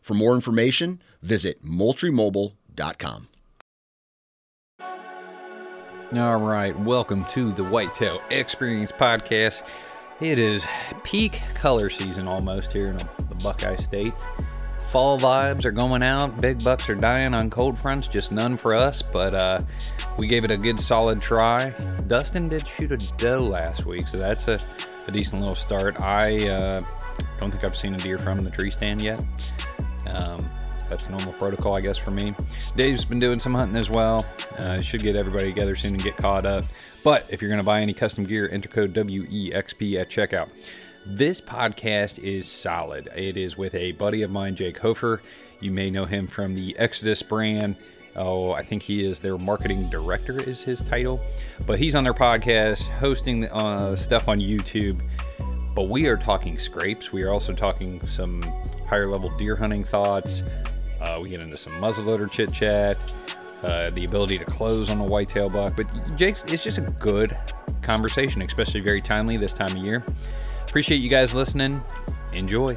For more information, visit moultriemobile.com. All right, welcome to the Whitetail Experience Podcast. It is peak color season almost here in the Buckeye State. Fall vibes are going out. Big bucks are dying on cold fronts, just none for us, but uh, we gave it a good solid try. Dustin did shoot a doe last week, so that's a, a decent little start. I uh, don't think I've seen a deer from the tree stand yet. Um, that's normal protocol, I guess, for me. Dave's been doing some hunting as well. Uh, should get everybody together soon and get caught up. But if you're going to buy any custom gear, enter code WEXP at checkout. This podcast is solid. It is with a buddy of mine, Jake Hofer. You may know him from the Exodus brand. Oh, I think he is their marketing director, is his title. But he's on their podcast, hosting uh, stuff on YouTube. But we are talking scrapes. We are also talking some higher level deer hunting thoughts. Uh, we get into some muzzleloader chit chat, uh, the ability to close on a whitetail buck. But Jake's, it's just a good conversation, especially very timely this time of year. Appreciate you guys listening. Enjoy.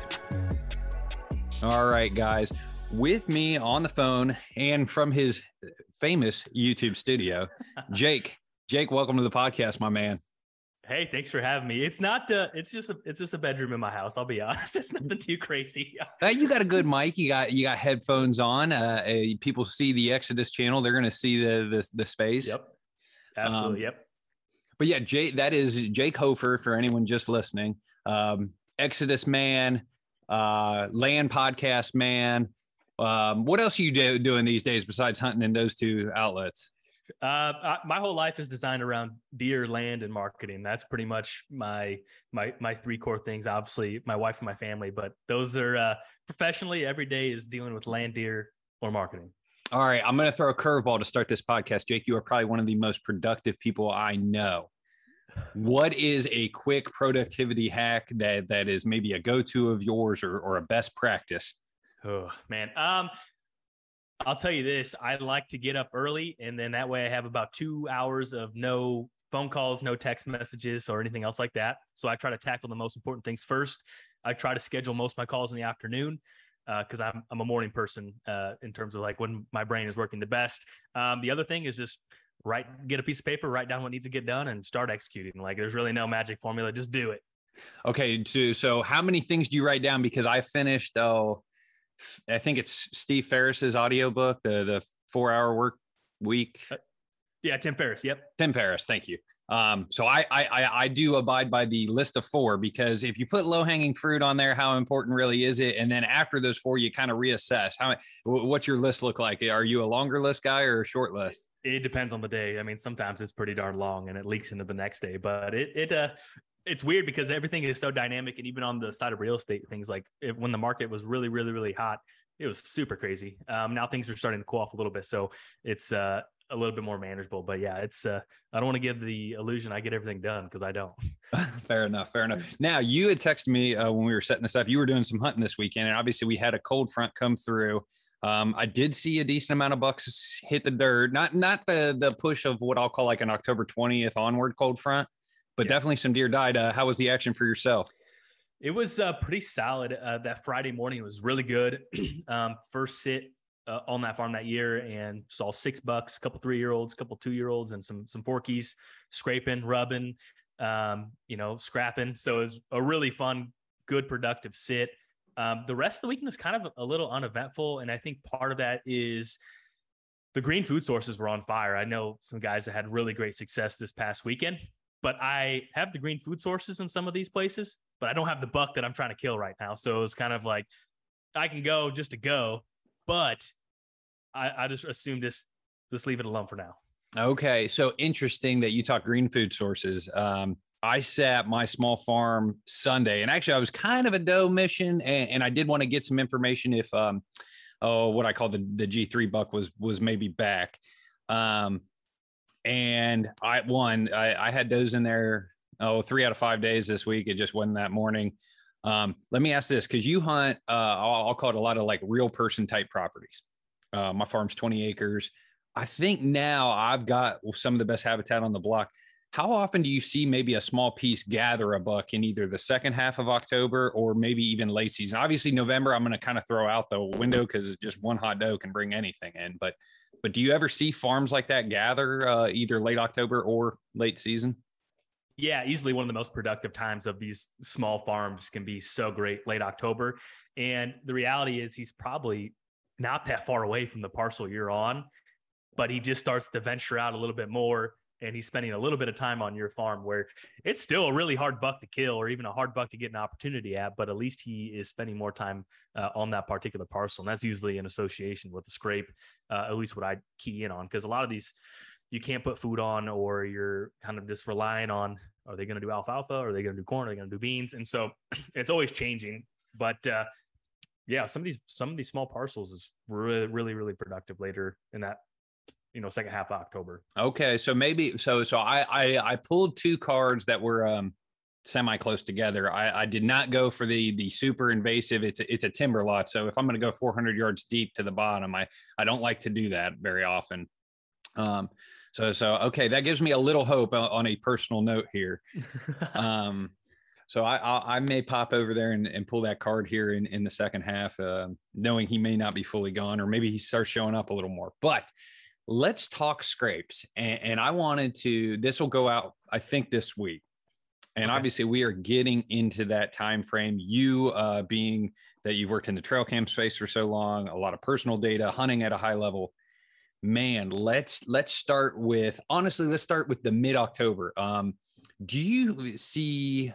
All right, guys. With me on the phone and from his famous YouTube studio, Jake. Jake, welcome to the podcast, my man. Hey, thanks for having me. It's not uh it's just a it's just a bedroom in my house, I'll be honest. It's nothing too crazy. uh, you got a good mic, you got you got headphones on. Uh, uh people see the Exodus channel, they're going to see the, the the space. Yep. Absolutely. Um, yep. But yeah, Jay that is Jake Hofer for anyone just listening. Um Exodus man, uh land podcast man. Um what else are you do, doing these days besides hunting in those two outlets? Uh, I, my whole life is designed around deer, land, and marketing. That's pretty much my my my three core things. Obviously, my wife and my family, but those are uh, professionally every day is dealing with land, deer, or marketing. All right, I'm going to throw a curveball to start this podcast. Jake, you are probably one of the most productive people I know. What is a quick productivity hack that that is maybe a go-to of yours or, or a best practice? Oh man, um, I'll tell you this I like to get up early, and then that way I have about two hours of no phone calls, no text messages, or anything else like that. So I try to tackle the most important things first. I try to schedule most of my calls in the afternoon because uh, I'm, I'm a morning person uh, in terms of like when my brain is working the best. Um, the other thing is just write, get a piece of paper, write down what needs to get done, and start executing. Like there's really no magic formula, just do it. Okay, so so how many things do you write down? Because I finished oh I think it's Steve Ferriss's audiobook, the the four hour work week. Uh, yeah, Tim Ferriss. Yep. Tim Ferriss. Thank you. Um, so I, I I do abide by the list of four because if you put low hanging fruit on there, how important really is it? And then after those four, you kind of reassess. How what's your list look like? Are you a longer list guy or a short list? It depends on the day. I mean, sometimes it's pretty darn long and it leaks into the next day. But it it uh it's weird because everything is so dynamic and even on the side of real estate things like if, when the market was really really really hot it was super crazy. Um, now things are starting to cool off a little bit so it's uh, a little bit more manageable but yeah it's uh, i don't want to give the illusion i get everything done because i don't. Fair enough fair enough. Now you had texted me uh, when we were setting this up you were doing some hunting this weekend and obviously we had a cold front come through. Um, I did see a decent amount of bucks hit the dirt, not not the the push of what I'll call like an October 20th onward cold front, but yeah. definitely some deer died. Uh, how was the action for yourself? It was uh, pretty solid. Uh, that Friday morning was really good. um, first sit uh, on that farm that year and saw six bucks, a couple three year olds, a couple two year olds, and some some forkies scraping, rubbing, um, you know, scrapping. So it was a really fun, good, productive sit. Um, the rest of the weekend was kind of a little uneventful, and I think part of that is the green food sources were on fire. I know some guys that had really great success this past weekend, but I have the green food sources in some of these places, but I don't have the buck that I'm trying to kill right now. So it was kind of like I can go just to go, but I, I just assume just just leave it alone for now. Okay, so interesting that you talk green food sources. Um, I sat my small farm Sunday, and actually, I was kind of a doe mission, and, and I did want to get some information if, um, oh, what I call the the G three buck was was maybe back. Um, and I one, I, I had those in there. Oh, three out of five days this week. It just wasn't that morning. Um, let me ask this because you hunt, uh, I'll, I'll, call it a lot of like real person type properties. Uh, my farm's 20 acres. I think now I've got some of the best habitat on the block. How often do you see maybe a small piece gather a buck in either the second half of October or maybe even late season? Obviously, November I'm going to kind of throw out the window because just one hot doe can bring anything in. But but do you ever see farms like that gather uh, either late October or late season? Yeah, easily one of the most productive times of these small farms can be so great late October. And the reality is, he's probably not that far away from the parcel you're on, but he just starts to venture out a little bit more. And he's spending a little bit of time on your farm where it's still a really hard buck to kill or even a hard buck to get an opportunity at, but at least he is spending more time uh, on that particular parcel. And that's usually in association with the scrape, uh, at least what I key in on. Because a lot of these, you can't put food on or you're kind of just relying on are they going to do alfalfa are they going to do corn are they going to do beans and so it's always changing but uh, yeah some of these some of these small parcels is really really really productive later in that you know second half of october okay so maybe so so i i, I pulled two cards that were um semi close together I, I did not go for the the super invasive it's a, it's a timber lot so if i'm going to go 400 yards deep to the bottom i i don't like to do that very often um so, so okay, that gives me a little hope on a personal note here. um, so I, I, I may pop over there and, and pull that card here in, in the second half, uh, knowing he may not be fully gone, or maybe he starts showing up a little more. But let's talk scrapes, and, and I wanted to. This will go out, I think, this week. And okay. obviously, we are getting into that time frame. You uh, being that you've worked in the trail cam space for so long, a lot of personal data, hunting at a high level man let's let's start with honestly let's start with the mid-october um do you see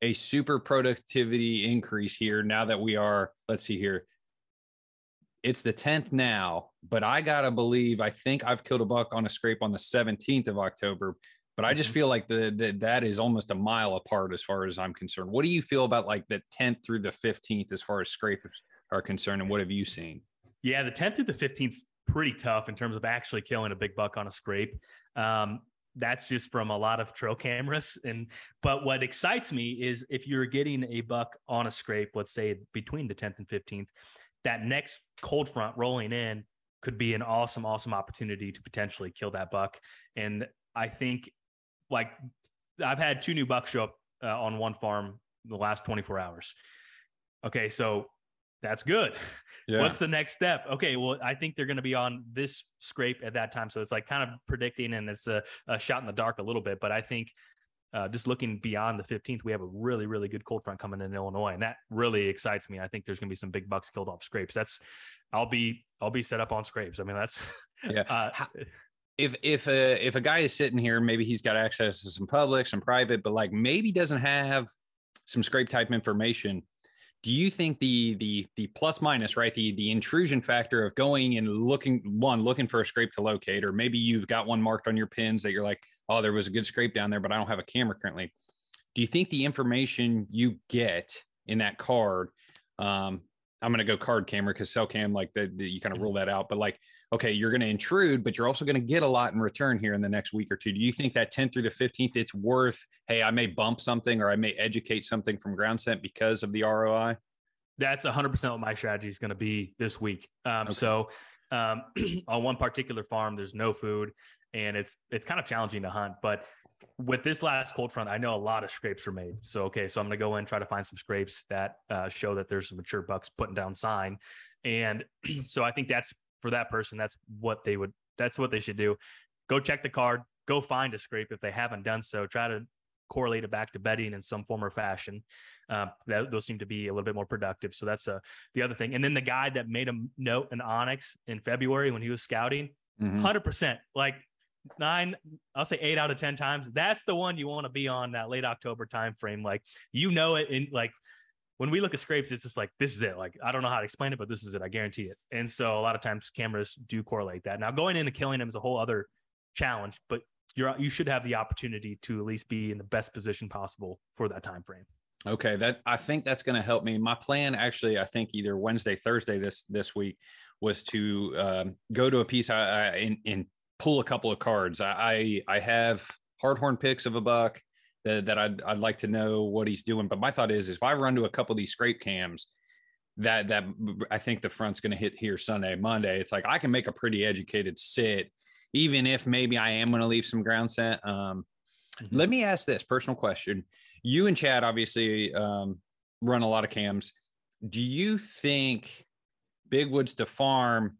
a super productivity increase here now that we are let's see here it's the 10th now but i gotta believe i think i've killed a buck on a scrape on the 17th of october but i just mm-hmm. feel like the, the that is almost a mile apart as far as i'm concerned what do you feel about like the 10th through the 15th as far as scrapes are concerned and what have you seen yeah the 10th through the 15th pretty tough in terms of actually killing a big buck on a scrape. Um, that's just from a lot of trail cameras. And but what excites me is if you're getting a buck on a scrape, let's say between the 10th and 15th, that next cold front rolling in could be an awesome, awesome opportunity to potentially kill that buck. And I think like I've had two new bucks show up uh, on one farm the last 24 hours. Okay, so that's good. Yeah. What's the next step? Okay, well, I think they're going to be on this scrape at that time. So it's like kind of predicting, and it's a, a shot in the dark a little bit. But I think uh, just looking beyond the 15th, we have a really, really good cold front coming in Illinois, and that really excites me. I think there's going to be some big bucks killed off scrapes. That's I'll be I'll be set up on scrapes. I mean, that's yeah. Uh, if if a if a guy is sitting here, maybe he's got access to some public, some private, but like maybe doesn't have some scrape type information do you think the the the plus minus right the the intrusion factor of going and looking one looking for a scrape to locate or maybe you've got one marked on your pins that you're like oh there was a good scrape down there but i don't have a camera currently do you think the information you get in that card um i'm going to go card camera because cell cam like the, the you kind of rule that out but like okay, you're going to intrude, but you're also going to get a lot in return here in the next week or two. Do you think that 10th through the 15th, it's worth, hey, I may bump something or I may educate something from ground scent because of the ROI? That's 100% what my strategy is going to be this week. Um, okay. So um, on one particular farm, there's no food and it's it's kind of challenging to hunt. But with this last cold front, I know a lot of scrapes were made. So okay, so I'm gonna go in try to find some scrapes that uh, show that there's some mature bucks putting down sign, And so I think that's for that person, that's what they would, that's what they should do. Go check the card, go find a scrape if they haven't done so. Try to correlate it back to bedding in some form or fashion. Um, that, those seem to be a little bit more productive. So that's uh, the other thing. And then the guy that made a note in onX in February when he was scouting, mm-hmm. 100%, like nine, I'll say eight out of 10 times. That's the one you want to be on that late October time frame. Like, you know it in like, when we look at scrapes, it's just like this is it. Like I don't know how to explain it, but this is it. I guarantee it. And so a lot of times cameras do correlate that. Now going into killing them is a whole other challenge, but you're you should have the opportunity to at least be in the best position possible for that time frame. Okay, that I think that's going to help me. My plan, actually, I think either Wednesday, Thursday this this week was to um, go to a piece I, I and, and, pull a couple of cards. I I, I have hard horn picks of a buck that, that I'd I'd like to know what he's doing. But my thought is, is if I run to a couple of these scrape cams, that that I think the front's going to hit here Sunday, Monday. It's like I can make a pretty educated sit even if maybe I am going to leave some ground scent. Um, mm-hmm. Let me ask this personal question. You and Chad obviously um, run a lot of cams. Do you think Big Woods to farm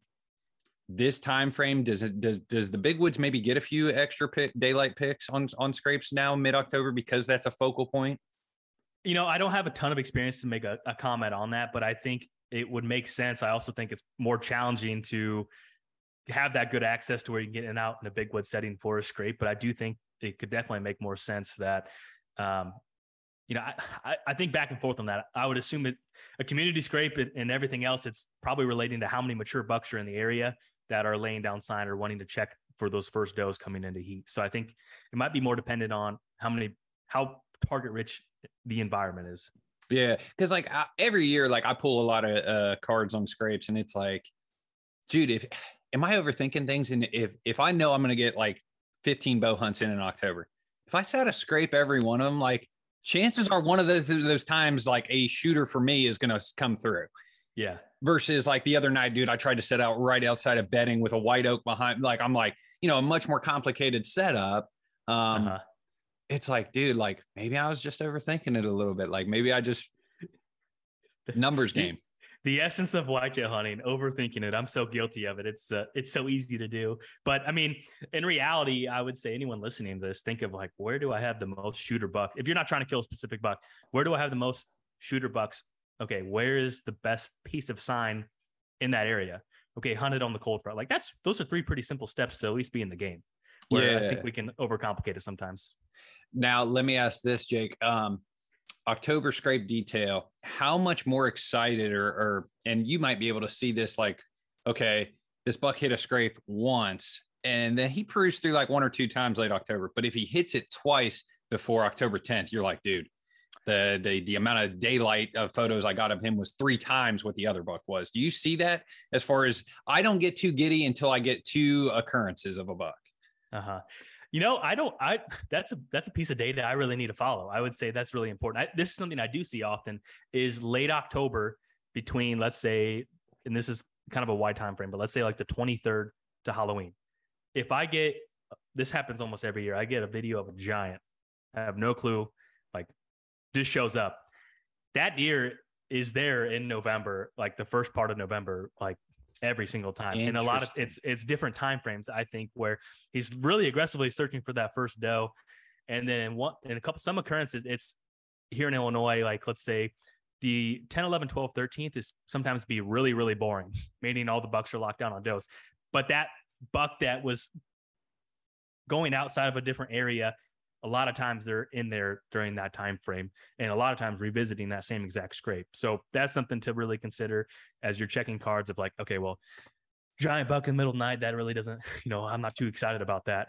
this time frame does it does does the big woods maybe get a few extra pick, daylight picks on on scrapes now mid october because that's a focal point you know i don't have a ton of experience to make a, a comment on that but i think it would make sense i also think it's more challenging to have that good access to where you can get in and out in a big wood setting for a scrape. But I do think it could definitely make more sense that, um, you know, I, I think back and forth on that. I would assume it a community scrape and everything else. It's probably relating to how many mature bucks are in the area that are laying down sign or wanting to check for those first does coming into heat. So I think it might be more dependent on how many how target rich the environment is. Yeah, because like I, every year, like I pull a lot of uh, cards on scrapes, and it's like, dude, if am I overthinking things? And if if I know I'm going to get like 15 bow hunts in in October, if I set a scrape every one of them, like chances are one of those those times like a shooter for me is going to come through. Yeah. Versus like the other night, dude, I tried to set out right outside of bedding with a white oak behind. Like I'm like, you know, a much more complicated setup. Um, uh-huh. It's like, dude, like maybe I was just overthinking it a little bit. Like maybe I just numbers game the essence of whitetail hunting overthinking it i'm so guilty of it it's uh, it's so easy to do but i mean in reality i would say anyone listening to this think of like where do i have the most shooter buck if you're not trying to kill a specific buck where do i have the most shooter bucks okay where is the best piece of sign in that area okay hunt it on the cold front like that's those are three pretty simple steps to at least be in the game where yeah. i think we can overcomplicate it sometimes now let me ask this jake um October scrape detail, how much more excited or, or, and you might be able to see this like, okay, this buck hit a scrape once and then he perused through like one or two times late October. But if he hits it twice before October 10th, you're like, dude, the the the amount of daylight of photos I got of him was three times what the other buck was. Do you see that? As far as I don't get too giddy until I get two occurrences of a buck. Uh huh. You know, I don't. I that's a that's a piece of data I really need to follow. I would say that's really important. I, this is something I do see often is late October between let's say, and this is kind of a wide time frame, but let's say like the 23rd to Halloween. If I get this happens almost every year, I get a video of a giant. I have no clue, just shows up. That deer is there in November, like the first part of November, like every single time. And a lot of it's it's different time frames, I think, where he's really aggressively searching for that first doe. And then in one in a couple some occurrences, it's here in Illinois, like let's say the 10, 11, 12, 13th is sometimes be really, really boring, meaning all the bucks are locked down on does. But that buck that was going outside of a different area a lot of times they're in there during that time frame and a lot of times revisiting that same exact scrape. So that's something to really consider as you're checking cards of like okay well giant buck in the middle night that really doesn't you know i'm not too excited about that.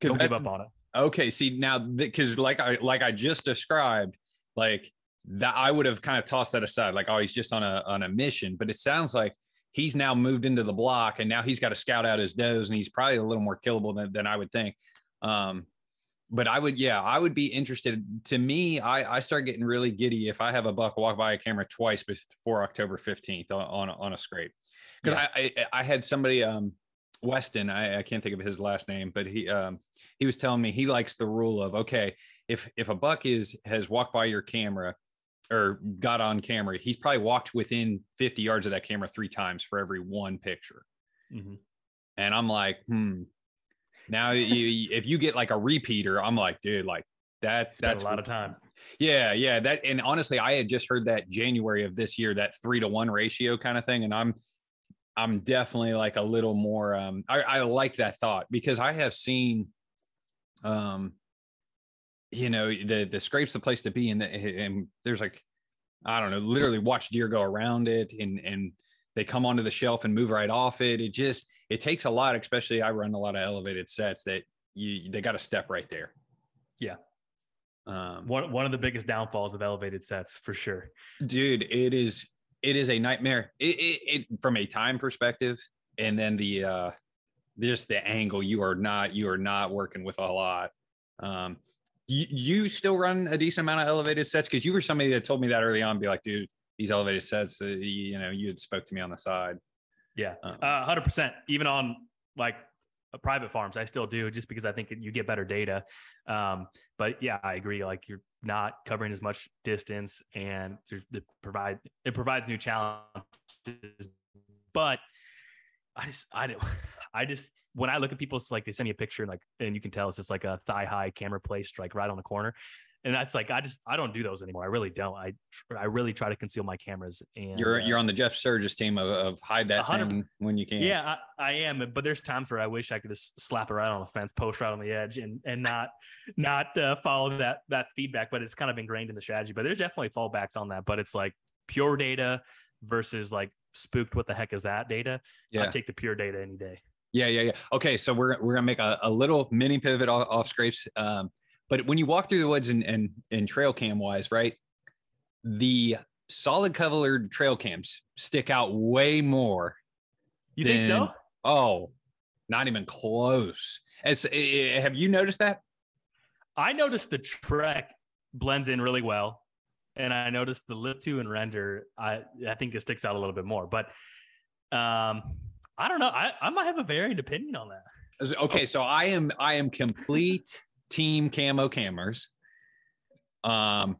Because give up on it. Okay see now because like i like i just described like that i would have kind of tossed that aside like oh he's just on a on a mission. But it sounds like he's now moved into the block and now he's got to scout out his does and he's probably a little more killable than, than i would think. Um but I would, yeah, I would be interested. To me, I, I start getting really giddy if I have a buck walk by a camera twice before October 15th on, on, on a scrape. Because yeah. I, I, I had somebody, um, Weston, I, I can't think of his last name, but he um, he was telling me he likes the rule of okay, if if a buck is has walked by your camera or got on camera, he's probably walked within 50 yards of that camera three times for every one picture. Mm-hmm. And I'm like, hmm. Now, you, if you get like a repeater, I'm like, dude, like that. Spent that's a lot of time. Yeah, yeah. That and honestly, I had just heard that January of this year, that three to one ratio kind of thing, and I'm, I'm definitely like a little more. Um, I, I like that thought because I have seen, um, you know, the the scrape's the place to be, and, the, and there's like, I don't know, literally watch deer go around it, and and they come onto the shelf and move right off it. It just it takes a lot, especially I run a lot of elevated sets that you they got to step right there. Yeah. Um, One one of the biggest downfalls of elevated sets for sure. dude, it is it is a nightmare. It, it, it from a time perspective, and then the uh just the angle. You are not you are not working with a lot. Um, you, you still run a decent amount of elevated sets because you were somebody that told me that early on. Be like, dude, these elevated sets. Uh, you, know, you had spoke to me on the side. Yeah, Um, Uh, hundred percent. Even on like uh, private farms, I still do just because I think you get better data. Um, but yeah, I agree. Like you're not covering as much distance, and there's it provide it provides new challenges. But I just I don't I just when I look at people's like they send me a picture and like and you can tell it's just like a thigh high camera placed like right on the corner. And that's like I just I don't do those anymore. I really don't. I I really try to conceal my cameras. And You're uh, you're on the Jeff Sturgis team of, of hide that thing when you can. Yeah, I, I am, but there's times where I wish I could just slap it right on the fence, post right on the edge, and and not not uh, follow that that feedback. But it's kind of ingrained in the strategy. But there's definitely fallbacks on that. But it's like pure data versus like spooked. What the heck is that data? yeah. I take the pure data any day. Yeah, yeah, yeah. Okay, so we're we're gonna make a, a little mini pivot off, off scrapes. Um, but when you walk through the woods and and, and trail cam wise, right? The solid colored trail cams stick out way more. You think so? Oh, not even close. As eh, have you noticed that? I noticed the Trek blends in really well, and I noticed the Lift Two and Render. I I think it sticks out a little bit more, but um, I don't know. I I might have a varied opinion on that. Okay, so I am I am complete team camo cameras. Um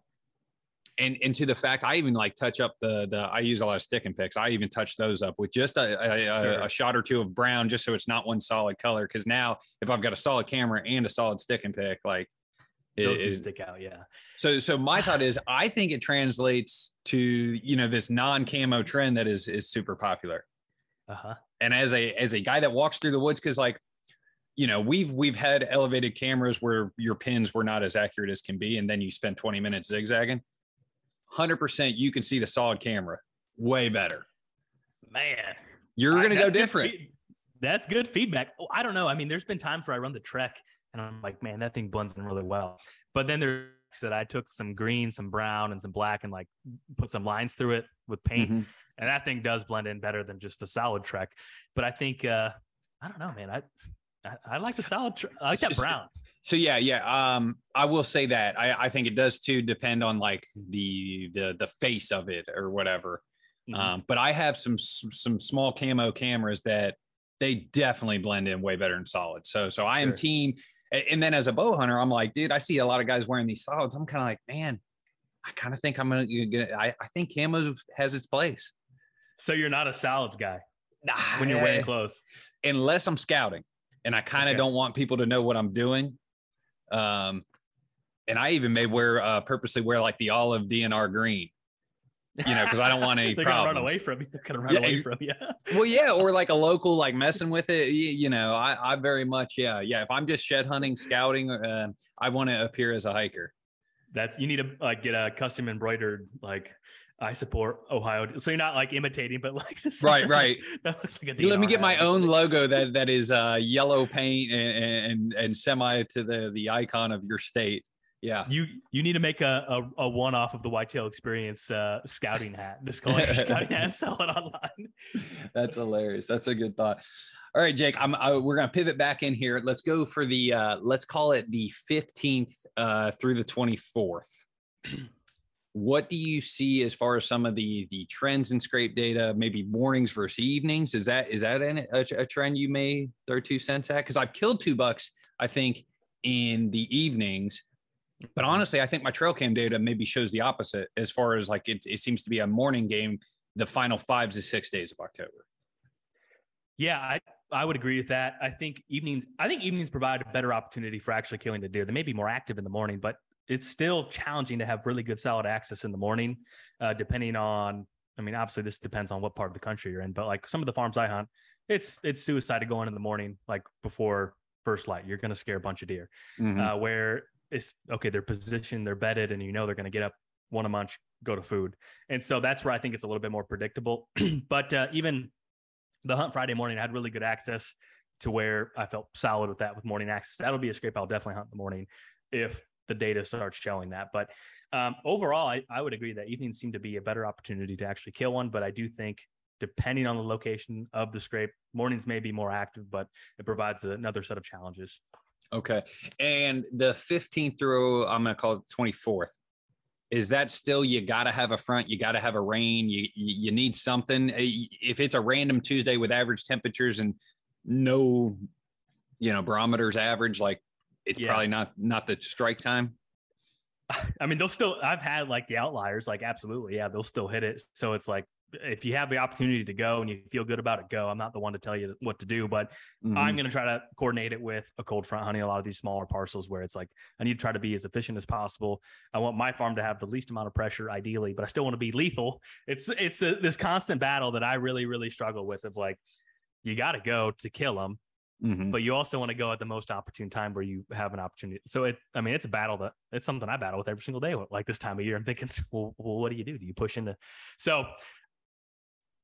and and to the fact I even like touch up the the I use a lot of stick and picks. I even touch those up with just a, a, Sure. a shot or two of brown just so it's not one solid color. Cause now if I've got a solid camera and a solid stick and pick, like it- Those do stick out. Yeah. so so my thought is I think it translates to you know this non-camo trend that is is super popular Uh huh. and as a as a guy that walks through the woods because like you know we've we've had elevated cameras where your pins were not as accurate as can be and then you spend 20 minutes zigzagging 100% you can see the solid camera way better Man, you're going to go good different That's good feedback. Oh, I don't know. I mean, there's been times where I run the Trek and I'm like, man, that thing blends in really well. But then there's that I took some green, some brown, and some black and like put some lines through it with paint. Mhm. And that thing does blend in better than just the solid Trek. But I think, uh, I don't know, man. I, I, I like the solid. Tre- I like that brown. so yeah yeah um i will say that i i think it does too depend on like the the the face of it or whatever Mhm. Um, but I have some some small camo cameras that they definitely blend in way better than solid. So so I am Sure. team. And then as a bow hunter, I'm like, dude, I see a lot of guys wearing these solids. I'm kind of like, man, I kind of think I'm gonna. Get, I I think camo has its place so you're not a solids guy when you're wearing clothes. unless I'm scouting, and I kind of Okay. don't want people to know what I'm doing. Um, and I even may wear uh, purposely wear like the olive DNR green, you know, because I don't want any They're gonna run away from you. They're gonna run Yeah, away from you. well yeah or like a local like messing with it you, you know i i very much yeah yeah if i'm just shed hunting scouting uh, i want to appear as a hiker That's you need to like get a custom embroidered like I support Ohio. So you're not like imitating, but like just Right, right. that looks like a You let me get my own logo that that is uh yellow paint and and, and semi to the the icon of your state yeah You you need to make a a, a one off of the whitetail experience uh, scouting hat. Just call it your scouting hat and sell it online. that's hilarious that's a good thought all right jake i'm I, we're gonna pivot back in here let's go for the uh let's call it the 15th uh through the 24th what do you see as far as some of the the trends in scrape data maybe mornings versus evenings is that is that an, a, a trend you may throw two cents at because i've killed two bucks i think in the evenings But mm-hmm. honestly, I think my trail cam data maybe shows the opposite as far as like it, it seems to be a morning game the final five to six days of October. Yeah, I, I would agree with that. I think evenings, I think evenings provide a better opportunity for actually killing the deer. They may be more active in the morning, but it's still challenging to have really good solid access in the morning, uh, depending on. I mean, obviously this depends on what part of the country you're in, but like some of the farms I hunt, it's it's suicide to go in in the morning, like before first light. You're going to scare a bunch of deer. Mm-hmm. Uh, where it's okay, they're positioned, they're bedded, and you know they're going to get up, want to munch, go to food, and so that's where I think it's a little bit more predictable. but uh, even the hunt Friday morning, I had really good access to where I felt solid with that with morning access. That'll be a scrape I'll definitely hunt in the morning if the data starts showing that. But um, overall, I, I would agree that evenings seem to be a better opportunity to actually kill one. But I do think, depending on the location of the scrape, mornings may be more active, but it provides another set of challenges. Okay. And the 15th through, I'm going to call it 24th. Is that still you got to have a front? You got to have a rain. You, you need something. If it's a random Tuesday with average temperatures and no, you know, barometers average, like it's yeah. probably not not the strike time. I mean, they'll still. I've had like the outliers, like absolutely, yeah, they'll still hit it. So it's like if you have the opportunity to go and you feel good about it, go. I'm not the one to tell you what to do, but mm-hmm. I'm going to try to coordinate it with a cold front hunting a lot of these smaller parcels where it's like I need to try to be as efficient as possible. I want my farm to have the least amount of pressure, ideally, but I still want to be lethal. It's it's a, this constant battle that I really really struggle with. Of like, you got to go to kill them, mm-hmm. but you also want to go at the most opportune time where you have an opportunity. So it, I mean, it's a battle that it's something I battle with every single day. Like this time of year, I'm thinking, well, well what do you do? Do you push into? So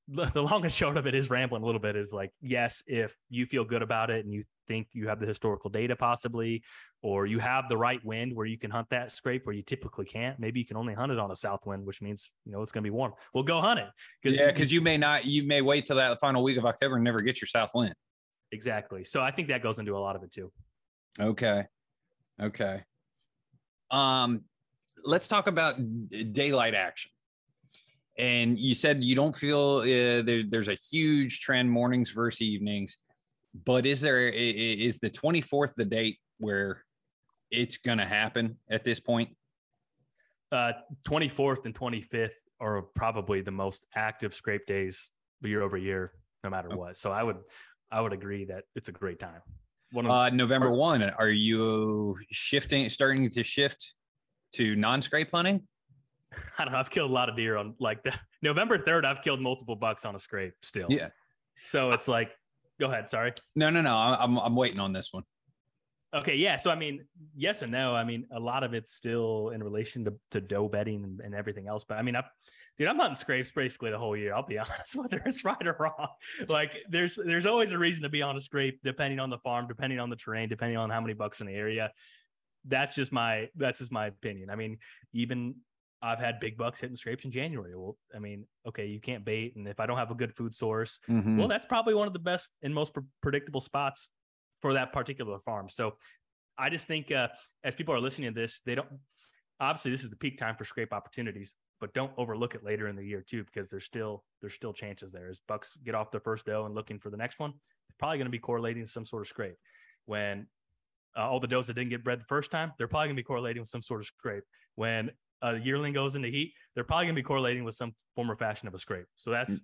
the, long and short of it is rambling a little bit is like yes if you feel good about it and you think you have the historical data possibly or you have the right wind where you can hunt that scrape where you typically can't maybe you can only hunt it on a south wind which means you know it's going to be warm well go hunt it yeah because you may not you may wait till that final week of october and never get your south wind exactly so i think that goes into a lot of it too okay okay um let's talk about daylight action and you said you don't feel uh, there, there's a huge trend mornings versus evenings, but is there is the 24th the date where it's going to happen at this point? Uh, 24th and 25th are probably the most active scrape days year over year, no matter okay. what. So I would I would agree that it's a great time. One uh, November one. Are you shifting, starting to shift to non-scrape hunting? I don't know. I've killed a lot of deer on like the November 3rd. I've killed multiple bucks on a scrape still. Yeah. So it's like, go ahead. Sorry. No, no, no. I'm, I'm waiting on this one. Okay. Yeah. So, I mean, yes and no. I mean, a lot of it's still in relation to, to doe bedding and, and everything else. But I mean, I, dude, I'm hunting scrapes basically the whole year. I'll be honest, whether it's right or wrong. Like there's, there's always a reason to be on a scrape, depending on the farm, depending on the terrain, depending on how many bucks in the area that's just my that's just my opinion. I mean, even I've had big bucks hitting scrapes in January. Well, I mean, okay, you can't bait, and if I don't have a good food source, mm-hmm. well, that's probably one of the best and most pre- predictable spots for that particular farm. So, I just think uh, as people are listening to this, they don't. Obviously, this is the peak time for scrape opportunities, but don't overlook it later in the year too, because there's still there's still chances there. As bucks get off their first doe and looking for the next one, they're probably going to be correlating some sort of scrape. When uh, all the does that didn't get bred the first time, they're probably going to be correlating with some sort of scrape. When a yearling goes into heat, they're probably going to be correlating with some form or fashion of a scrape. So that's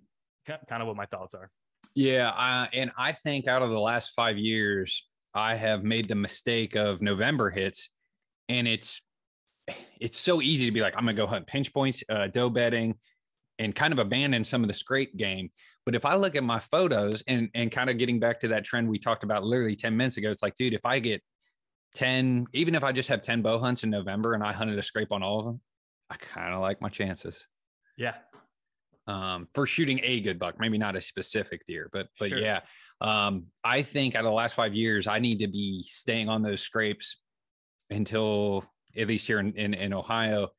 mm. kind of what my thoughts are. Yeah, uh, and I think out of the last five years, I have made the mistake of November hits, and it's it's so easy to be like, I'm gonna go hunt pinch points, uh, doe bedding, and kind of abandon some of the scrape game. But if I look at my photos and and kind of getting back to that trend we talked about literally 10 minutes ago, it's like, dude, if I get 10, even if I just have 10 bow hunts in November and I hunted a scrape on all of them, I kind of like my chances. Yeah. Um, for shooting a good buck, maybe not a specific deer, but but sure. yeah. Um, I think out of the last five years, I need to be staying on those scrapes until at least here in, in, in Ohio,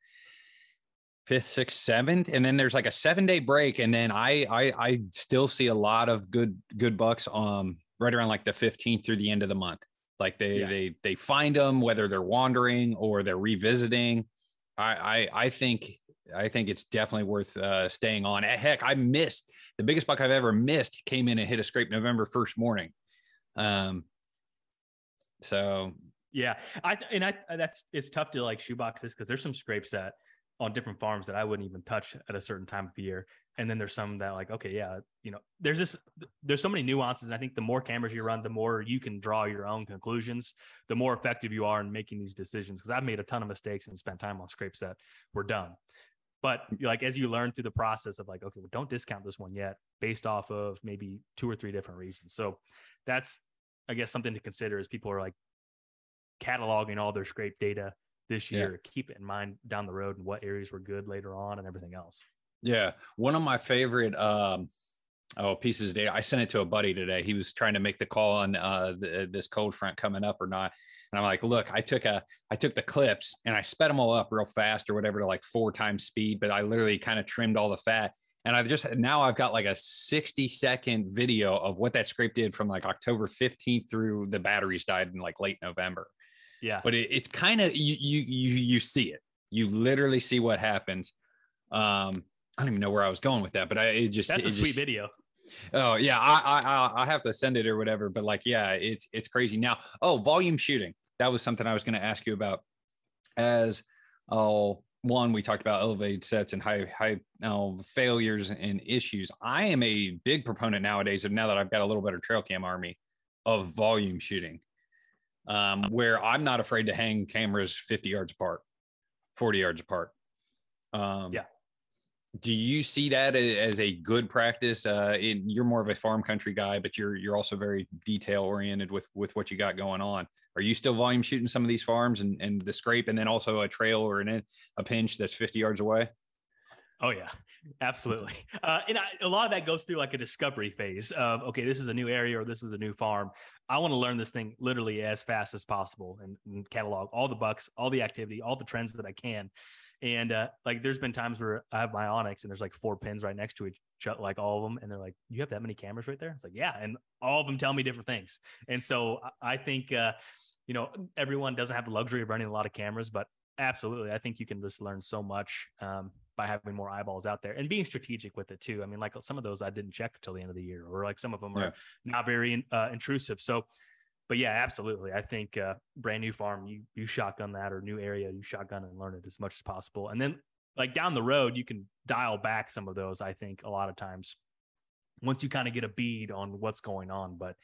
fifth, sixth, seventh, and then there's like a seven day break, and then I I I still see a lot of good good bucks um right around like the 15th through the end of the month. Like they yeah. they they find them whether they're wandering or they're revisiting. I, I, I think I think it's definitely worth uh, staying on. Heck, I missed the biggest buck I've ever missed. Came in and hit a scrape November first morning. Um, so Yeah, I and I that's it's tough to like shoeboxes because there's some scrapes that on different farms that I wouldn't even touch at a certain time of year, and then there's some that like okay, yeah, you know, there's this there's so many nuances. And I think the more cameras you run, the more you can draw your own conclusions, the more effective you are in making these decisions. Because I've made a ton of mistakes and spent time on scrapes that were done. But like as you learn through the process of like, okay, well, don't discount this one yet, based off of maybe two or three different reasons. So that's I guess something to consider as people are like cataloging all their scrape data this year. Yeah. Keep it in mind down the road and what areas were good later on and everything else. Yeah. One of my favorite um oh pieces of data. I sent it to a buddy today. He was trying to make the call on uh the, this cold front coming up or not. And I'm like, look, I took a I took the clips and I sped them all up real fast or whatever to like four times speed, but I literally kind of trimmed all the fat. And I've just now I've got like a 60 second video of what that scrape did from like October 15th through the batteries died in like late November. Yeah. But it, it's kind of you you you you see it. You literally see what happens. Um, I don't even know where I was going with that, but I it just that's it a sweet video. Oh yeah, I, I I have to send it or whatever. But like, yeah, it's it's crazy. Now, oh, volume shooting. That was something I was going to ask you about. As oh, one, we talked about elevated sets and high high oh, failures and issues. I am a big proponent nowadays of now that I've got a little better trail cam army of volume shooting um, where I'm not afraid to hang cameras 50 yards apart, 40 yards apart. Um, yeah. Do you see that as a good practice? Uh, in, you're more of a farm country guy, but you're you're also very detail oriented with with what you got going on. Are you still volume shooting some of these farms and, and the scrape, and then also a trail or an, a pinch that's 50 yards away? Oh yeah, absolutely. Uh, and I, a lot of that goes through like a discovery phase of okay, this is a new area or this is a new farm. I want to learn this thing literally as fast as possible and, and catalog all the bucks, all the activity, all the trends that I can. And uh, like, there's been times where I have my onX and there's like four pins right next to each, like all of them, and they're like, "You have that many cameras right there?" It's like, "Yeah," and all of them tell me different things. And so I think, uh, you know, everyone doesn't have the luxury of running a lot of cameras, but absolutely, I think you can just learn so much. Um, by having more eyeballs out there and being strategic with it too. I mean, like some of those I didn't check till the end of the year, or like some of them are not very uh, intrusive. So, but yeah, absolutely. I think uh, brand new farm, you you shotgun that, or new area, you shotgun and learn it as much as possible. And then like down the road, you can dial back some of those. I think a lot of times once you kind of get a bead on what's going on, but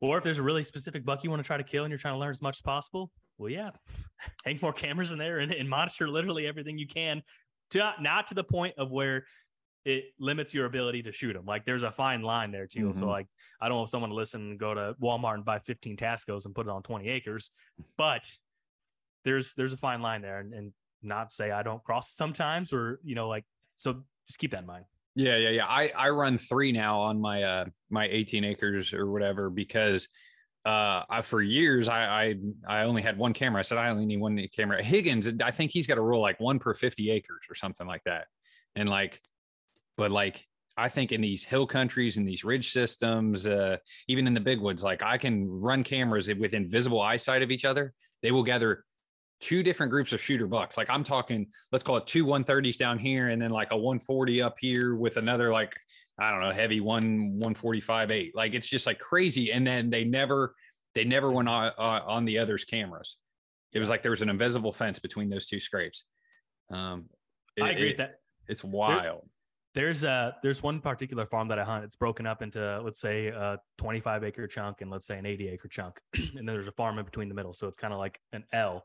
or if there's a really specific buck you want to try to kill and you're trying to learn as much as possible, well, yeah, hang more cameras in there and, and monitor literally everything you can to not to the point of where it limits your ability to shoot them. Like there's a fine line there too. Mm-hmm. So like I don't want someone to listen and go to Walmart and buy 15 Tascos and put it on 20 acres, but there's there's a fine line there, and, and not say I don't cross sometimes or you know like so just keep that in mind. Yeah, yeah, yeah. I I run three now on my uh my 18 acres or whatever because uh, I, for years, I, I, I only had one camera. I said I only need one camera. Higgins, I think he's got a rule like one per fifty acres or something like that. And like, but like, I think in these hill countries and these ridge systems, uh, even in the big woods, like I can run cameras within visible eyesight of each other. They will gather two different groups of shooter bucks. Like I'm talking, let's call it two 130s down here, and then like a 140 up here with another like I don't know, heavy one 145 eight. Like it's just like crazy. And then they never they never went on, uh, on the other's cameras. It was like there was an invisible fence between those two scrapes. Um, it, I agree it, with that. It's wild. There, there's a there's one particular farm that I hunt. It's broken up into let's say a 25 acre chunk and let's say an 80 acre chunk, and then there's a farm in between the middle. So it's kind of like an L.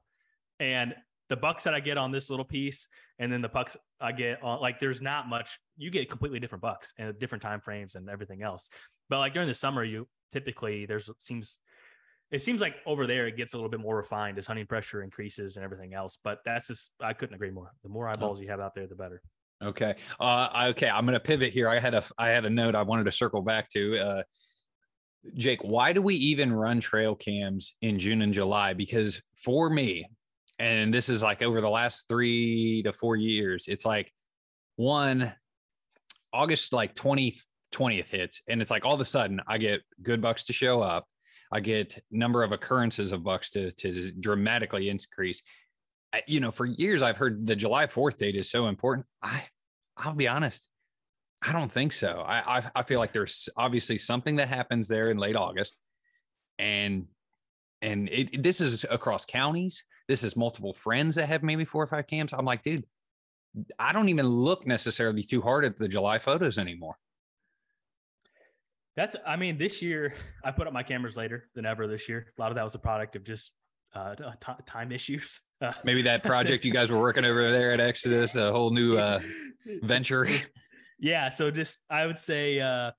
And the bucks that I get on this little piece, and then the bucks I get on like there's not much. You get completely different bucks and different time frames and everything else. But like during the summer, you typically there's seems it seems like over there it gets a little bit more refined as hunting pressure increases and everything else. But that's just I couldn't agree more. The more eyeballs oh. you have out there, the better. Okay. Uh, okay. I'm going to pivot here. I had a I had a note I wanted to circle back to. Uh, Jake, why do we even run trail cams in June and July? Because for me, and this is like over the last three to four years it's like one august like 20 20th hits and it's like all of a sudden i get good bucks to show up i get number of occurrences of bucks to, to dramatically increase you know for years i've heard the july 4th date is so important i i'll be honest i don't think so i i, I feel like there's obviously something that happens there in late august and and it, this is across counties. This is multiple friends that have maybe four or five cams. I'm like, dude, I don't even look necessarily too hard at the July photos anymore. That's, I mean, this year I put up my cameras later than ever this year. A lot of that was a product of just uh, t- time issues. Uh, Maybe that project you guys were working over there at Exodus, a whole new uh, venture. Yeah. So just, I would say, uh,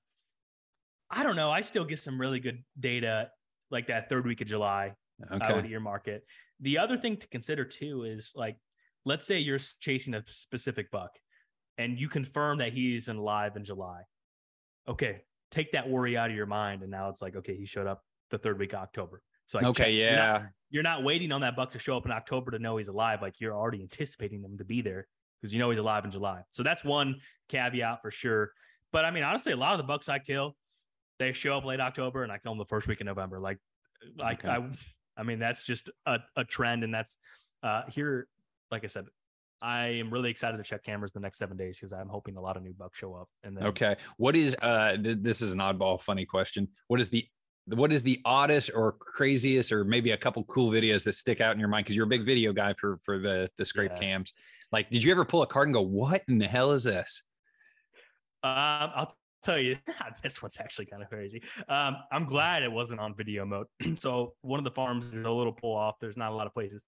I don't know. I still get some really good data like that third week of July. Okay. I would earmark it. The other thing to consider too is like, let's say you're chasing a specific buck and you confirm that he's in live in July. Okay, take that worry out of your mind. And now it's like, okay, he showed up the third week of October. So okay, check, yeah, you're not, you're not, waiting on that buck to show up in October to know he's alive. Like you're already anticipating him to be there because you know he's alive in July. So that's one caveat for sure. But I mean, honestly, a lot of the bucks I kill, they show up late October and I kill them the first week of November. Like, like okay. I, I mean, that's just a, a trend, and that's uh here. Like I said, I am really excited to check cameras the next seven days because I'm hoping a lot of new bucks show up. And then, okay, what is uh? Th- this is an oddball, funny question. What is the what is the oddest or craziest, or maybe a couple cool videos that stick out in your mind? Because you're a big video guy for for the the scrape yes. cams. Like, did you ever pull a card and go, "What in the hell is this"? Um, I'll tell you, this one's actually kind of crazy. Um, I'm glad it wasn't on video mode. so one of the farms, there's a little pull off. There's not a lot of places.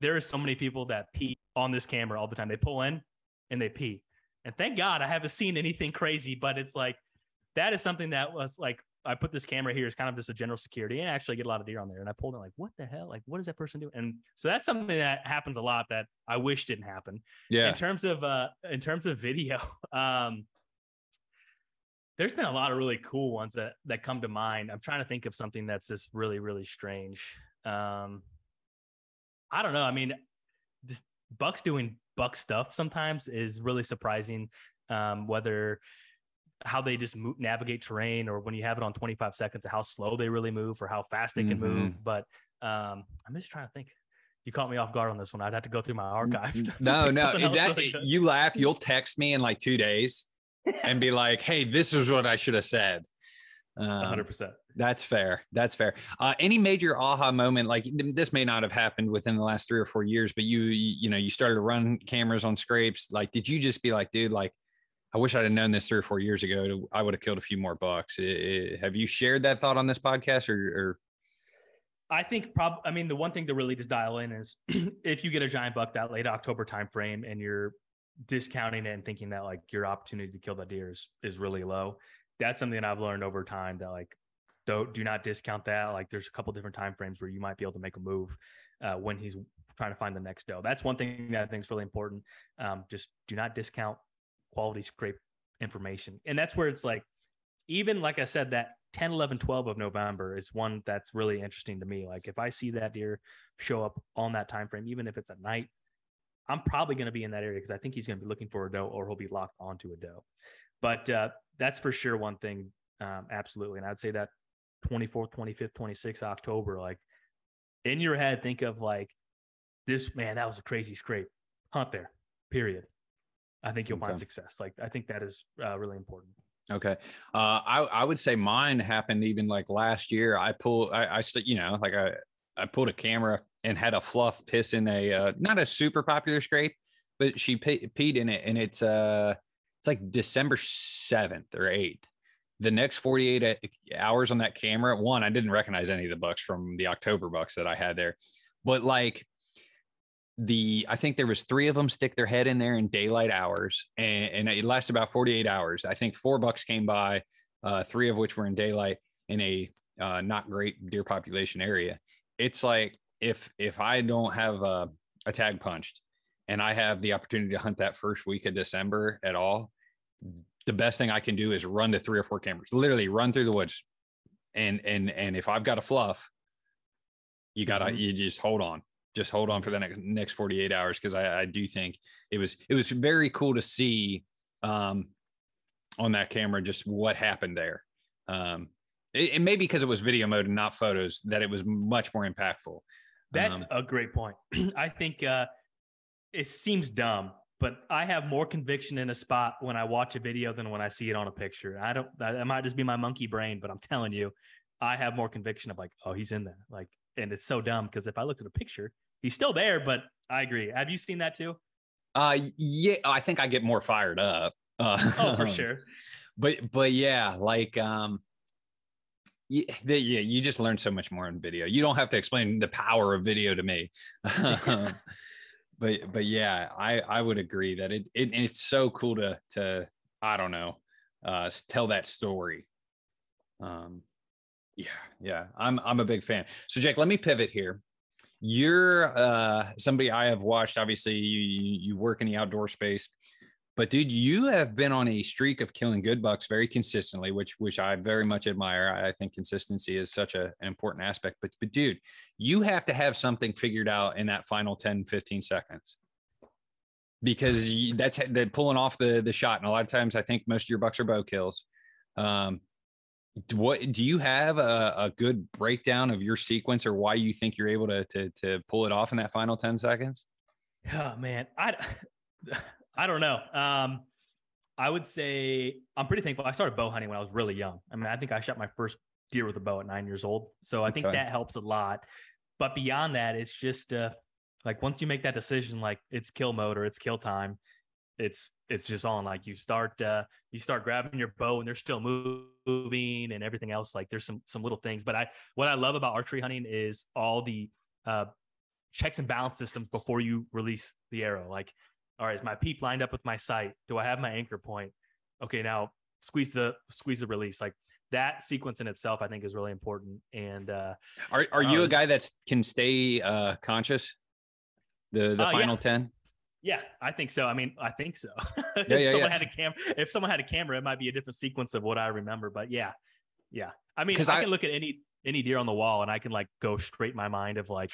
There are so many people that pee on this camera all the time. They pull in and they pee. And thank God I haven't seen anything crazy, but it's like that is something that was like I put this camera here as kind of just a general security and actually get a lot of deer on there. And I pulled it like, what the hell? Like, what is that person doing? And so that's something that happens a lot that I wish didn't happen. Yeah. In terms of uh in terms of video, um, there's been a lot of really cool ones that that come to mind. I'm trying to think of something that's just really, really strange. Um I don't know. I mean, just Bucks doing Buck stuff sometimes is really surprising. Um, whether how they just move, navigate terrain, or when you have it on 25 seconds, how slow they really move, or how fast they can mm-hmm. move. But um, I'm just trying to think. You caught me off guard on this one. I'd have to go through my archive. No, no, that, really you laugh. You'll text me in like two days and be like, "Hey, this is what I should have said." hundred um, percent. That's fair. That's fair. Uh, any major aha moment, like this may not have happened within the last three or four years, but you, you, you know, you started to run cameras on scrapes. Like, did you just be like, dude, like, I wish I'd have known this three or four years ago. I would have killed a few more bucks. It, it, have you shared that thought on this podcast or, or? I think prob I mean the one thing to really just dial in is if you get a giant buck that late October timeframe and you're discounting it and thinking that like your opportunity to kill that deer is, is really low that's something that I've learned over time that like don't do not discount that. Like there's a couple different time frames where you might be able to make a move uh, when he's trying to find the next doe. That's one thing that I think is really important. Um, just do not discount quality scrape information. And that's where it's like, even like I said, that 10, 11, 12 of November is one that's really interesting to me. Like if I see that deer show up on that time frame, even if it's at night, I'm probably going to be in that area because I think he's going to be looking for a doe or he'll be locked onto a doe. But uh, that's for sure one thing. Um, absolutely. And I'd say that 24th, 25th, 26th October, like in your head, think of like this, man, that was a crazy scrape. Hunt there, period. I think you'll okay. find success. Like, I think that is uh, really important. Okay. Uh, I, I would say mine happened even like last year. I pulled, I, I st- you know, like I, I pulled a camera and had a fluff piss in a, uh, not a super popular scrape, but she pe- peed in it and it's, uh, it's like December 7th or 8th. The next 48 hours on that camera, one, I didn't recognize any of the bucks from the October bucks that I had there. But like the I think there was three of them stick their head in there in daylight hours and, and it lasted about 48 hours. I think four bucks came by, uh, three of which were in daylight in a uh, not great deer population area. It's like if if I don't have a, a tag punched and I have the opportunity to hunt that first week of December at all, the best thing I can do is run to three or four cameras, literally run through the woods. And and and if I've got a fluff, you gotta mm-hmm. you just hold on. Just hold on for the next next 48 hours because I, I do think it was it was very cool to see um on that camera just what happened there. Um and maybe because it was video mode and not photos that it was much more impactful. That's um, a great point. I think uh it seems dumb, but I have more conviction in a spot when I watch a video than when I see it on a picture. I don't, that might just be my monkey brain, but I'm telling you, I have more conviction of like, oh, he's in there. Like and it's so dumb because if I look at a picture, he's still there. But I agree. Have you seen that too? Uh, yeah, I think I get more fired up. Uh, oh, for sure. But but yeah, like um, yeah, yeah, you just learn so much more in video. You don't have to explain the power of video to me. but but yeah, I I would agree that it, it it's so cool to to I don't know uh tell that story. Um yeah, yeah. I'm I'm a big fan. So Jake, let me pivot here. You're uh somebody I have watched obviously you you work in the outdoor space. But dude, you have been on a streak of killing good bucks very consistently, which which I very much admire. I think consistency is such a, an important aspect. But but dude, you have to have something figured out in that final 10, 15 seconds. Because that's that pulling off the the shot. And a lot of times I think most of your bucks are bow kills. Um, what do you have a, a good breakdown of your sequence or why you think you're able to to to pull it off in that final 10 seconds? Oh man, I I don't know. Um, I would say I'm pretty thankful. I started bow hunting when I was really young. I mean, I think I shot my first deer with a bow at nine years old. So I think that helps a lot. But beyond that, it's just uh, like once you make that decision, like it's kill mode or it's kill time, it's it's just on. Like you start uh, you start grabbing your bow and they're still moving and everything else. Like there's some some little things. But I what I love about archery hunting is all the uh, checks and balance systems before you release the arrow. Like all right, is my peep lined up with my sight? Do I have my anchor point? Okay, now squeeze the squeeze the release. Like that sequence in itself, I think is really important. And uh, are are you a guy that can stay uh, conscious? The the uh, final ten. Yeah. Yeah, I think so. I mean, I think so. Yeah, if yeah, someone yeah. had a cam, if someone had a camera, it might be a different sequence of what I remember. But yeah, yeah. I mean, I, I can look at any any deer on the wall and I can like go straight in my mind of like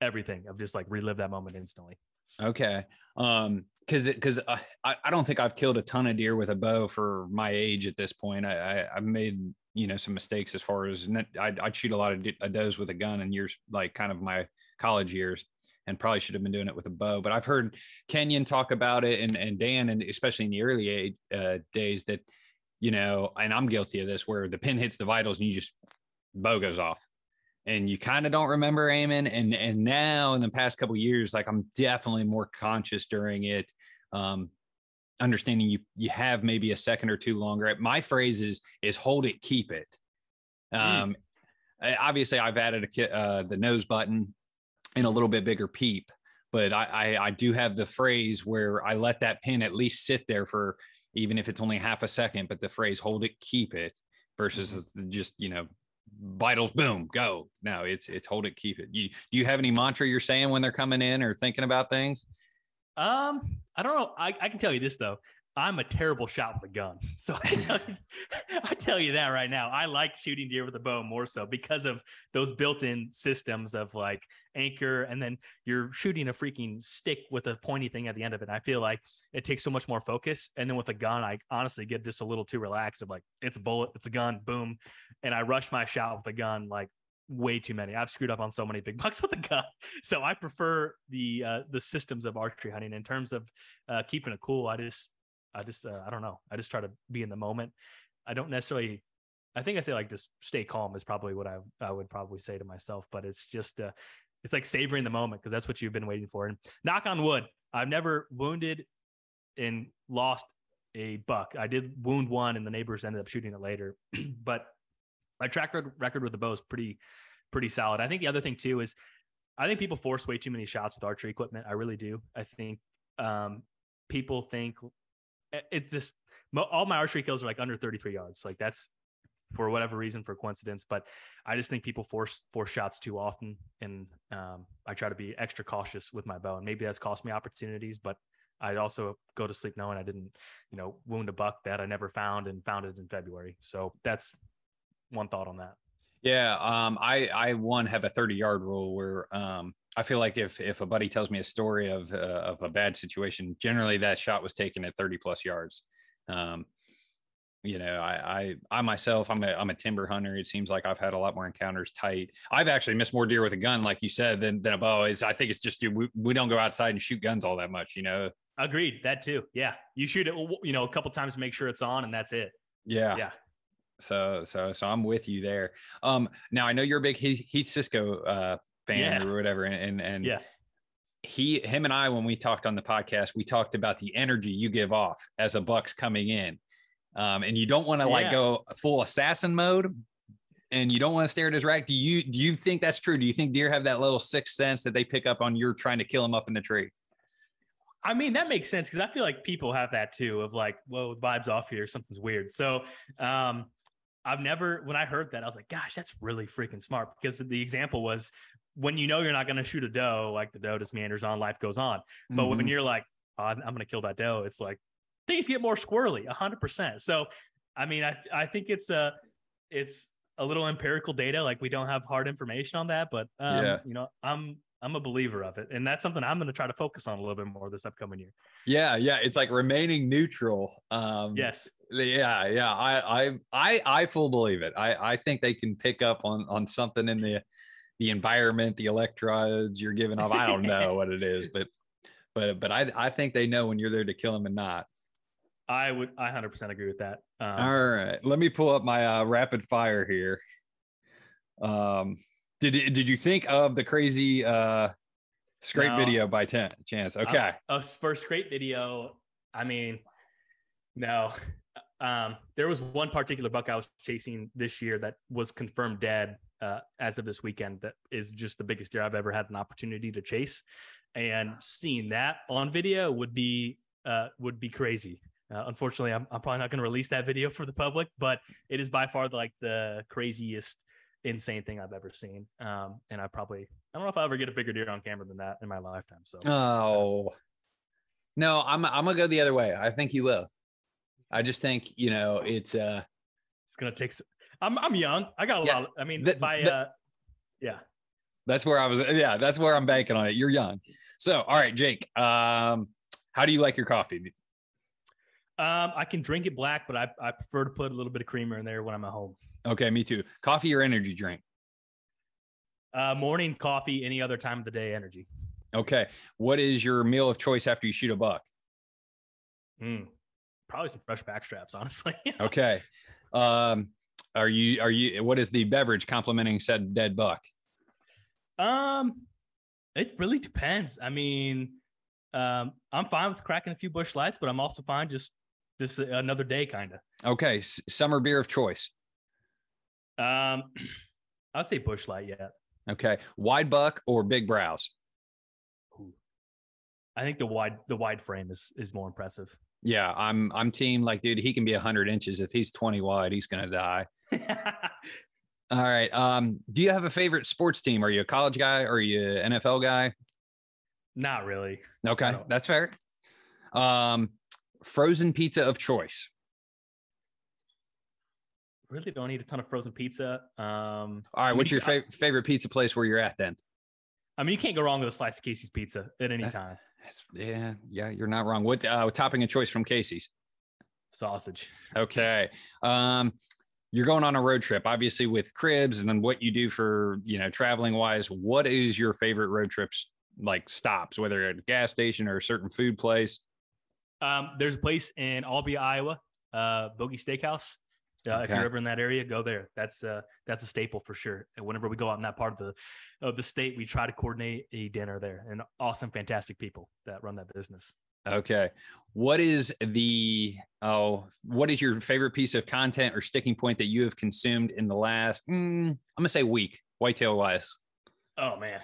everything of just like relive that moment instantly. Okay. Um, cause it, cause uh, I, I don't think I've killed a ton of deer with a bow for my age at this point. I, I have made, you know, some mistakes as far as I'd, I'd shoot a lot of does with a gun in years, like kind of my college years and probably should have been doing it with a bow, but I've heard Kenyon talk about it and, and Dan, and especially in the early age, uh, days that, you know, and I'm guilty of this where the pin hits the vitals and you just bow goes off and you kind of don't remember aiming and and now in the past couple years like i'm definitely more conscious during it um understanding you you have maybe a second or two longer my phrase is is hold it keep it hmm. um mm. obviously i've added a uh, the nose button and a little bit bigger peep but I, I i do have the phrase where i let that pin at least sit there for even if it's only half a second but the phrase hold it keep it versus mm-hmm. just you know vitals boom go. No it's it's hold it keep it. You do you have any mantra you're saying when they're coming in or thinking about things? Um i don't know. I, I can tell you this though I'm a terrible shot with a gun. So I tell you, I tell you that right now. I like shooting deer with a bow more so because of those built-in systems of like anchor, and then you're shooting a freaking stick with a pointy thing at the end of it. I feel like it takes so much more focus. And then with a gun, I honestly get just a little too relaxed. Of like, it's a bullet, it's a gun, boom, and I rush my shot with a gun like way too many. I've screwed up on so many big bucks with a gun. So I prefer the uh, the systems of archery hunting in terms of uh, keeping it cool. I just I just uh, I don't know. I just try to be in the moment. I don't necessarily. I think I say like just stay calm is probably what I I would probably say to myself. But it's just uh, it's like savoring the moment because that's what you've been waiting for. And knock on wood, I've never wounded and lost a buck. I did wound one, and the neighbors ended up shooting it later. but my track record with the bow is pretty pretty solid. I think the other thing too is I think people force way too many shots with archery equipment. I really do. I think um, people think it's just all my archery kills are like under 33 yards. Like that's for whatever reason, for coincidence. But I just think people force force shots too often, and um, I try to be extra cautious with my bow. And maybe that's cost me opportunities, but I'd also go to sleep knowing I didn't, you know, wound a buck that I never found and found it in February. So that's one thought on that. Yeah, um, I I one have a 30 yard rule where um, I feel like if if a buddy tells me a story of uh, of a bad situation, generally that shot was taken at 30 plus yards. Um, you know, I, I I myself I'm a I'm a timber hunter. It seems like I've had a lot more encounters tight. I've actually missed more deer with a gun, like you said, than than a bow. Is I think it's just we, we don't go outside and shoot guns all that much. You know. Agreed. That too. Yeah, you shoot it. You know, a couple times to make sure it's on, and that's it. Yeah. Yeah. So so so I'm with you there. Um, now I know you're a big Heath, Heath Cisco uh, fan Yeah. or whatever, and and, and Yeah. he him and I when we talked on the podcast, we talked about the energy you give off as a Bucks coming in, um, and you don't want to like go full assassin mode, and you don't want to stare at his rack. Do you do you think that's true? Do you think deer have that little sixth sense that they pick up on you're trying to kill them up in the tree? I mean, that makes sense because I feel like people have that too of like, whoa, vibes off here, something's weird. So um I've never when I heard that, I was like, gosh, that's really freaking smart. Because the example was when you know you're not gonna shoot a doe, like the doe just meanders on, life goes on. But when Mhm. you're like, oh, I'm I'm gonna kill that doe, it's like things get more squirrely, hundred percent. So I mean, I I think it's a it's a little empirical data. Like we don't have hard information on that, but um, Yeah. you know, I'm I'm a believer of it, and that's something I'm going to try to focus on a little bit more this upcoming year. yeah, yeah, it's like remaining neutral. Um, Yes, Yeah, yeah. I I I I full believe it. I I think they can pick up on on something in the the environment, the electrodes you're giving off. I don't know what it is, but but but I I think they know when you're there to kill them and not. I would I 100 percent agree with that. Um, All right, let me pull up my uh, rapid fire here. Um, did did you think of the crazy uh scrape No. video by ten, chance? Okay, a s- first great video. I mean, no. Um, there was one particular buck I was chasing this year that was confirmed dead uh, as of this weekend. That is just the biggest deer I've ever had an opportunity to chase, and seeing that on video would be uh, would be crazy. Uh, unfortunately, I'm, I'm probably not going to release that video for the public, but it is by far like the craziest, insane thing I've ever seen. Um, and I probably I don't know if I'll ever get a bigger deer on camera than that in my lifetime. So Oh no, I'm I'm gonna go the other way. I think you will. I just think you know it's uh It's gonna take. s- I'm I'm young. I got a Yeah. lot. Of, I mean, The- by the- uh, yeah. that's where I was. Yeah, that's where I'm banking on it. You're young, so all right, Jake. Um, how do you like your coffee? Um, I can drink it black, but I I prefer to put a little bit of creamer in there when I'm at home. Okay, me too. Coffee or energy drink? Uh, morning coffee, any other time of the day, energy. Okay, what is your meal of choice after you shoot a buck? Mm. Probably some fresh back straps, honestly. Okay, um, are you are you? What is the beverage complementing said dead buck? um, it really depends. I mean, um, I'm fine with cracking a few Busch Lights, but I'm also fine just just another day, kind of. Okay, s- summer beer of choice. Um, I'd say Busch Light. Yeah. Okay, wide buck or big brows? I think the wide the wide frame is is more impressive. Yeah, I'm I'm team like, dude, he can be hundred inches. If he's 20 wide, he's gonna die. All right. Um, do you have a favorite sports team? Are you a college guy or are you an NFL guy? Not really. Okay, that's fair. Um, frozen pizza of choice. Really don't eat a ton of frozen pizza. Um, All right, what's your fa- favorite pizza place where you're at then? I mean, you can't go wrong with a slice of Casey's pizza at any time. That's, yeah, yeah, you're not wrong. What uh, topping of choice from Casey's? Sausage. Okay. Um, you're going on a road trip, obviously with cribs, and then what you do for you know traveling wise. What is your favorite road trips like stops, whether at a gas station or a certain food place? Um, there's a place in Albia, Iowa, uh, Bogey Steakhouse. Uh, If you're ever in that area, go there. That's uh, that's a staple for sure. And whenever we go out in that part of the of the state, we try to coordinate a dinner there. And awesome, fantastic people that run that business. Okay. What is the oh? What is your favorite piece of content or sticking point that you have consumed in the last? mm, I'm gonna say week, whitetail wise. Oh man.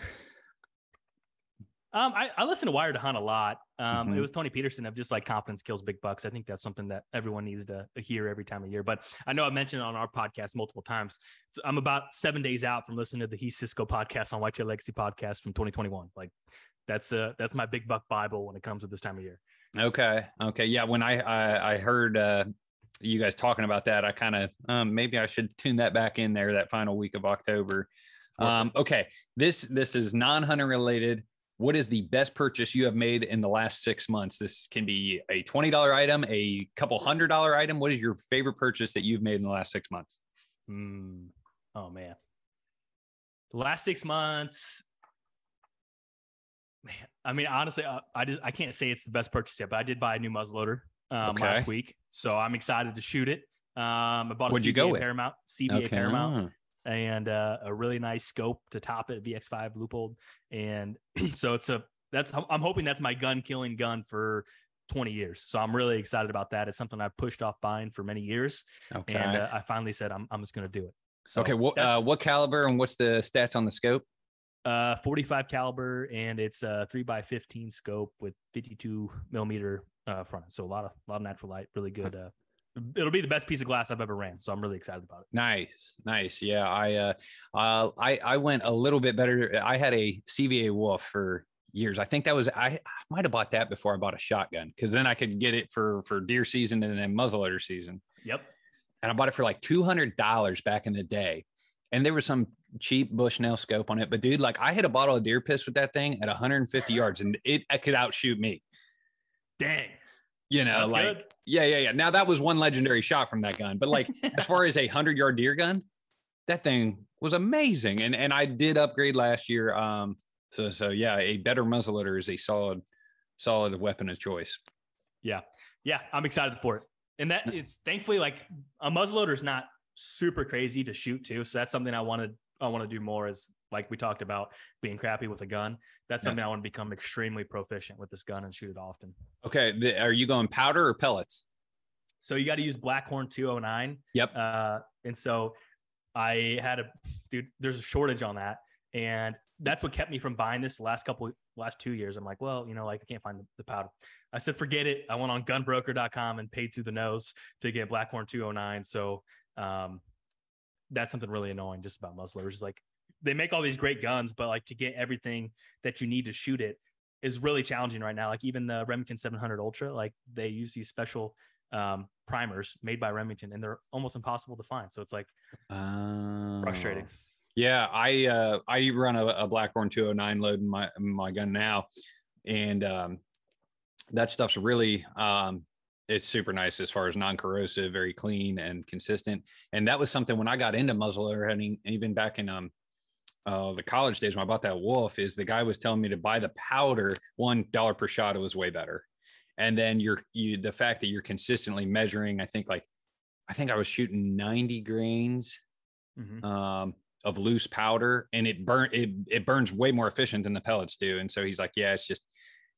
Um, I, I listen to Wired to Hunt a lot. Um, Mhm. it was Tony Peterson of just like confidence kills big bucks. I think that's something that everyone needs to hear every time of year. But I know I mentioned it on our podcast multiple times. So I'm about seven days out from listening to the Heath Cisco podcast on Whitetail Legacy podcast from 2021. Like that's uh that's my big buck Bible when it comes to this time of year. Okay. Okay. Yeah. When I I, I heard uh, you guys talking about that, I kind of um, maybe I should tune that back in there that final week of October. It's worth it. Um, okay. This this is non hunter related. What is the best purchase you have made in the last six months? This can be a twenty dollar item, a couple hundred dollar item. What is your favorite purchase that you've made in the last six months? Hmm. Oh man. The last six months. Man, I mean, honestly, I, I just I can't say it's the best purchase yet, but I did buy a new muzzleloader um, Okay. last week, so I'm excited to shoot it. Um, I bought a What'd you go with? Paramount, CVA Paramount, ah. And uh, a really nice scope to top it, VX5 Leupold, and so it's a that's I'm hoping that's my gun killing gun for 20 years. So I'm really excited about that. It's something I've pushed off buying for many years, Okay. and uh, I finally said I'm I'm just going to do it. So okay. What uh, what caliber and what's the stats on the scope? uh 45 caliber and it's a 3 by 15 scope with 52 millimeter uh front so a lot of a lot of natural light really good uh it'll be the best piece of glass i've ever ran so i'm really excited about it Nice, nice. Yeah, I uh, uh, I I went a little bit better. I had a CVA Wolf for years. I think that was I, I might have bought that before I bought a shotgun because then I could get it for for deer season and then muzzleloader season. yep And I bought it for like two hundred dollars back in the day, and there was some cheap Bushnell scope on it. But dude, like I hit a bottle of deer piss with that thing at 150 yards, and it, it could outshoot me. dang You know, That's like good. yeah, yeah, yeah. Now that was one legendary shot from that gun, but like as far as a hundred yard deer gun, that thing was amazing. And and I did upgrade last year. Um, so so yeah, a better muzzleloader is a solid, solid weapon of choice. yeah yeah i'm excited for it and that it's thankfully like a muzzleloader is not super crazy to shoot too so that's something i wanted i want to do more is like we talked about being crappy with a gun that's Yeah. something i want to become extremely proficient with this gun and shoot it often Okay, are you going powder or pellets? So you got to use Blackhorn 209. Yep. Uh, and so I had a dude. There's a shortage on that, and that's what kept me from buying this the last couple last two years. I'm like, well, you know, like I can't find the, the powder. I said, forget it. I went on gunbroker.com and paid through the nose to get Blackhorn 209. So um, that's something really annoying just about muzzleloaders. is Like they make all these great guns, but like to get everything that you need to shoot it is really challenging right now. Like even the Remington 700 Ultra, like they use these special um, primers made by Remington, and they're almost impossible to find. So it's like frustrating. Oh. Yeah, I uh, I run a, a Blackhorn 209 load in my my gun now, and um, that stuff's really um, it's super nice as far as non-corrosive, very clean and consistent. And that was something when I got into muzzleloader hunting, even back in um uh, the college days when I bought that wolf, is the guy was telling me to buy the powder one dollar per shot. It was way better. And then you're you the fact that you're consistently measuring, I think like I think I was shooting 90 grains Mhm. um, of loose powder, and it burn it it burns way more efficient than the pellets do. And so he's like, yeah, it's just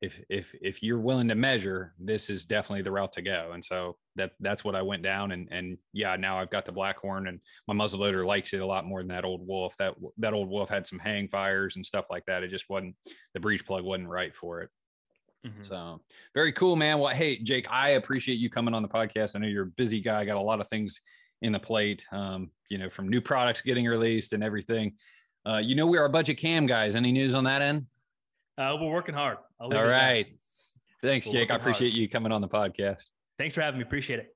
if if if you're willing to measure, this is definitely the route to go. And so that that's what I went down, and and yeah, now I've got the Blackhorn, and my muzzleloader likes it a lot more than that old wolf. That that old wolf had some hang fires and stuff like that. It just wasn't the breech plug wasn't right for it. Mhm. So very cool, man. Well, hey, Jake, I appreciate you coming on the podcast. I know you're a busy guy, got a lot of things in the plate, um, you know, from new products getting released and everything. Uh, you know, we are a budget cam guys. Any news on that end? Uh, we're working hard. I'll leave All that. Thanks, We're Jake. I working hard. appreciate you coming on the podcast. Thanks for having me. Appreciate it.